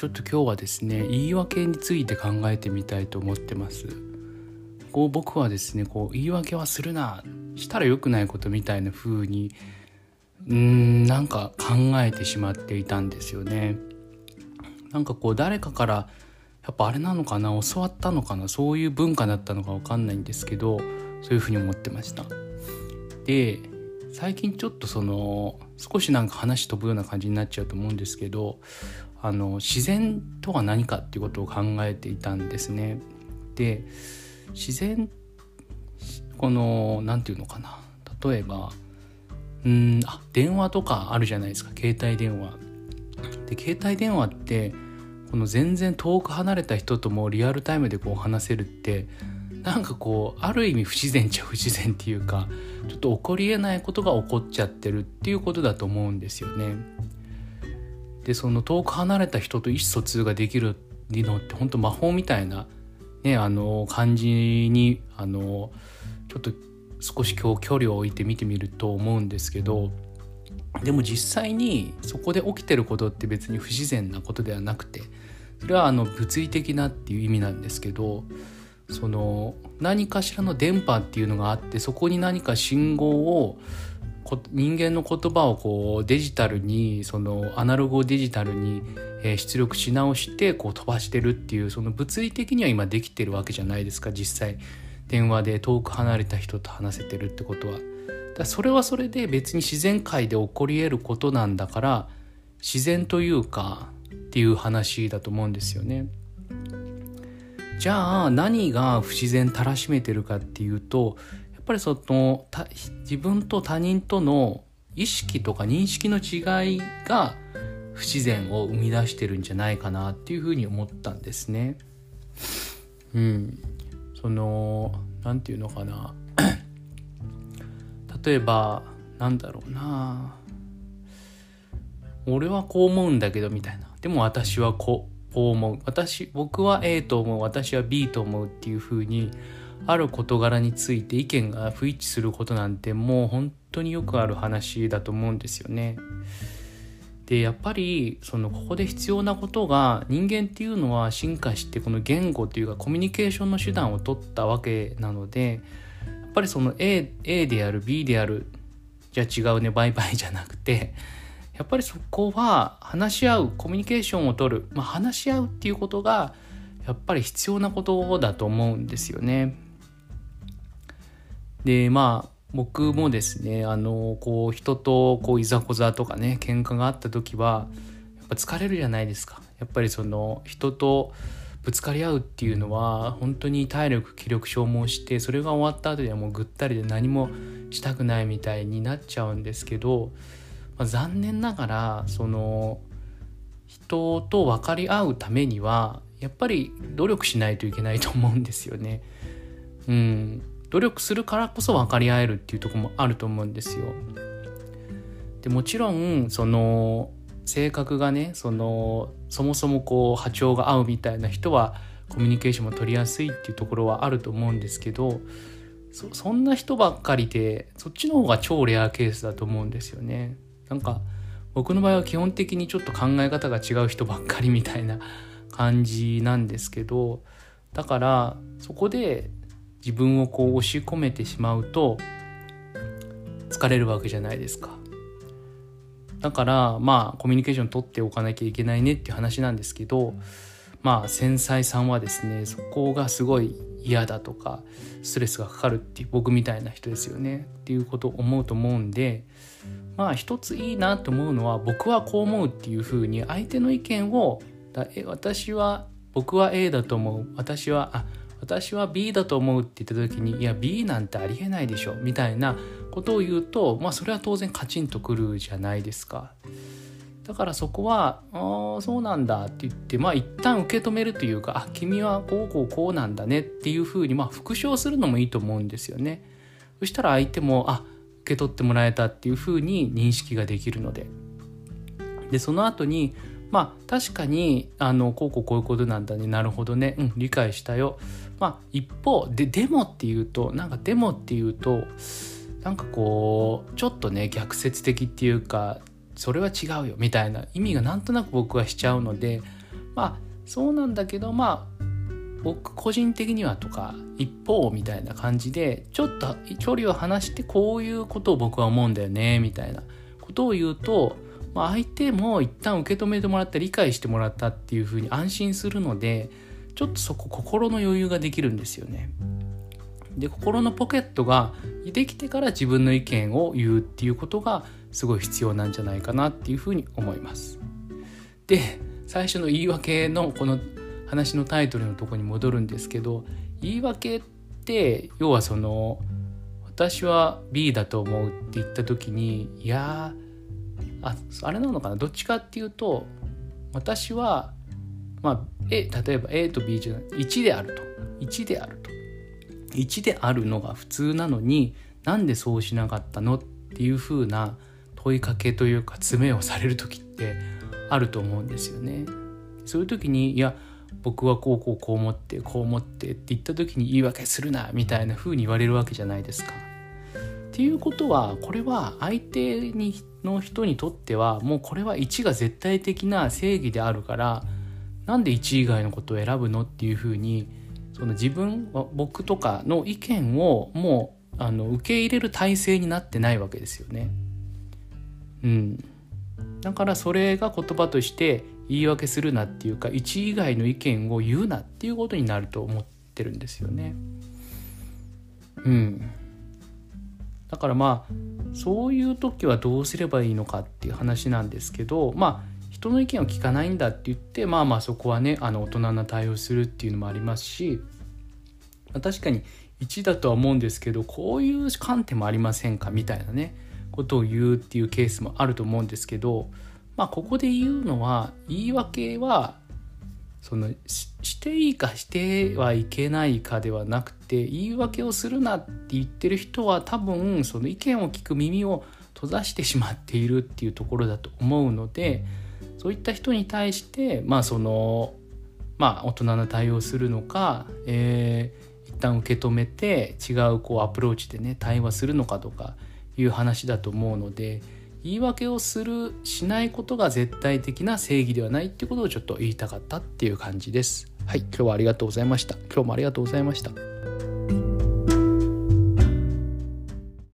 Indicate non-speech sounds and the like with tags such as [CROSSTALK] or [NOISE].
ちょっと今日はですね言い訳について考えてみたいと思ってます。こう僕はですねこう言い訳はするなしたら良くないことみたいな風にうーんなんか考えてしまっていたんですよね。なんかこう誰かからやっぱあれなのかな教わったのかなそういう文化だったのか分かんないんですけどそういうふうに思ってました。で最近ちょっとその少しなんか話飛ぶような感じになっちゃうと思うんですけどあの自然とは何かっていうことを考えていたんですね。で自然この何て言うのかな。例えばうんあ電話とかあるじゃないですか。携帯電話。で携帯電話ってこの全然遠く離れた人ともリアルタイムでこう話せるってなんかこうある意味不自然っちゃ不自然っていうかちょっと起こりえないことが起こっちゃってるっていうことだと思うんですよね。でその遠く離れた人と意思疎通ができるのって本当魔法みたいな、ね、あの感じにあのちょっと少し今日距離を置いて見てみると思うんですけどでも実際にそこで起きてることって別に不自然なことではなくてそれはあの物理的なっていう意味なんですけどその何かしらの電波っていうのがあってそこに何か信号を人間の言葉をこうデジタルにそのアナログをデジタルに出力し直してこう飛ばしてるっていうその物理的には今できてるわけじゃないですか実際電話で遠く離れた人と話せてるってことは。だそれはそれで別に自然界で起こり得ることなんだから自然というかっていう話だと思うんですよね。じゃあ何が不自然たらしめてるかっていうとっぱりその自分と他人との意識とか認識の違いが不自然を生み出してるんじゃないかなっていうふうに思ったんですね。うん、その何て言うのかな。[COUGHS] 例えばなんだろうな。俺はこう思うんだけどみたいな。でも私はこうこう思う。私僕は A と思う。私は B と思うっていうふうにある事柄について意見が不一致することなんてもう本当によくある話だと思うんですよね。でやっぱりそのここで必要なことが人間っていうのは進化してこの言語というかコミュニケーションの手段を取ったわけなのでやっぱりその A, A である B であるじゃあ違うねバイバイ [LAUGHS] じゃなくてやっぱりそこは話し合うコミュニケーションをとる、まあ、話し合うっていうことがやっぱり必要なことだと思うんですよね。でまあ僕もですねあのこう人とこういざこざとかね喧嘩があった時はやっぱ疲れるじゃないですか。やっぱりその人とぶつかり合うっていうのは本当に体力気力消耗してそれが終わった後ではもうぐったりで何もしたくないみたいになっちゃうんですけどまあ、残念ながらその人と分かり合うためにはやっぱり努力しないといけないと思うんですよね。うん、努力するからこそ分かり合えるっていうとこもあると思うんですよ。でもちろんその性格がねそのそもそもこう波長が合うみたいな人はコミュニケーションも取りやすいっていうところはあると思うんですけどそそんな人ばっかりでそっちの方が超レアケースだと思うんですよね。なんか僕の場合は基本的にちょっと考え方が違う人ばっかりみたいな感じなんですけどだからそこで自分をこう押し込めてしまうと疲れるわけじゃないですか。だからまあコミュニケーション取っておかなきゃいけないねっていう話なんですけどまあ繊細さんはですねそこがすごい嫌だとかストレスがかかるっていう僕みたいな人ですよねっていうことを思うと思うんでまあ一ついいなと思うのは僕はこう思うっていうふうに相手の意見をだ私は僕は A だと思う私はあ私は B だと思うって言った時にいや B なんてありえないでしょみたいなことを言うとまあそれは当然カチンとくるじゃないですか。だからそこは「ああそうなんだ」って言ってまあ一旦受け止めるというか「あ君はこうこうこうなんだね」っていうふうにまあ復唱するのもいいと思うんですよね。そしたら相手も「あ受け取ってもらえたっていうふうに認識ができるのででその後にまあ確かにあのこうこうこういうことなんだね。なるほどね。うん理解したよ。まあ一方ででもっていうとなんかでもっていうとなんかこうちょっとね逆説的っていうかそれは違うよ。みたいな意味がなんとなく僕はしちゃうのでまあそうなんだけどまあ僕個人的にはとか一方みたいな感じでちょっと距離を離してこういうことを僕は思うんだよねみたいなことを言うと、まあ、相手も一旦受け止めてもらった理解してもらったっていうふうに安心するのでちょっとそこ心の余裕ができるんですよね。で心のポケットができてから自分の意見を言うっていうことがすごい必要なんじゃないかなっていうふうに思います。で最初の言い訳のこの話のタイトルのとこに戻るんですけど言い訳って要はその私は B だと思うって言った時にいやああれなのかな？どっちかっていうと私はまあ A 例えば A と B じゃない1であると1であると1であるのが普通なのになんでそうしなかったの？っていう風な問いかけというか詰めをされる時ってあると思うんですよね。そういう時にいや僕はこうこうこう思ってこう思ってって言った時に言い訳するなみたいな風に言われるわけじゃないですか。っていうことはこれは相手にの人にとってはもうこれは1が絶対的な正義であるからなんで1以外のことを選ぶのっていう風にその自分僕とかの意見をもうあの受け入れる体制になってないわけですよね。うん、だからそれが言葉として言い訳するなっていうか1以外の意見を言うなっていうことになると思ってるんですよね。うん。だからまあそういう時はどうすればいいのかっていう話なんですけどまあ人の意見を聞かないんだって言ってまあまあそこはねあの大人な対応するっていうのもありますし、まあ、確かに1だとは思うんですけどこういう観点もありませんかみたいなねことを言うっていうケースもあると思うんですけどまあここで言うのは言い訳はそのしていいかしてはいけないかではなくて言い訳をするなって言ってる人は多分その意見を聞く耳を閉ざしてしまっているっていうところだと思うのでそういった人に対してまあそのまあ大人な対応するのか、えー、一旦受け止めて違うこうアプローチでね対話するのかとかいう話だと思うので。言い訳をするしないことが絶対的な正義ではないっていうことをちょっと言いたかったっていう感じです。はい。今日はありがとうございました。今日もありがとうございました。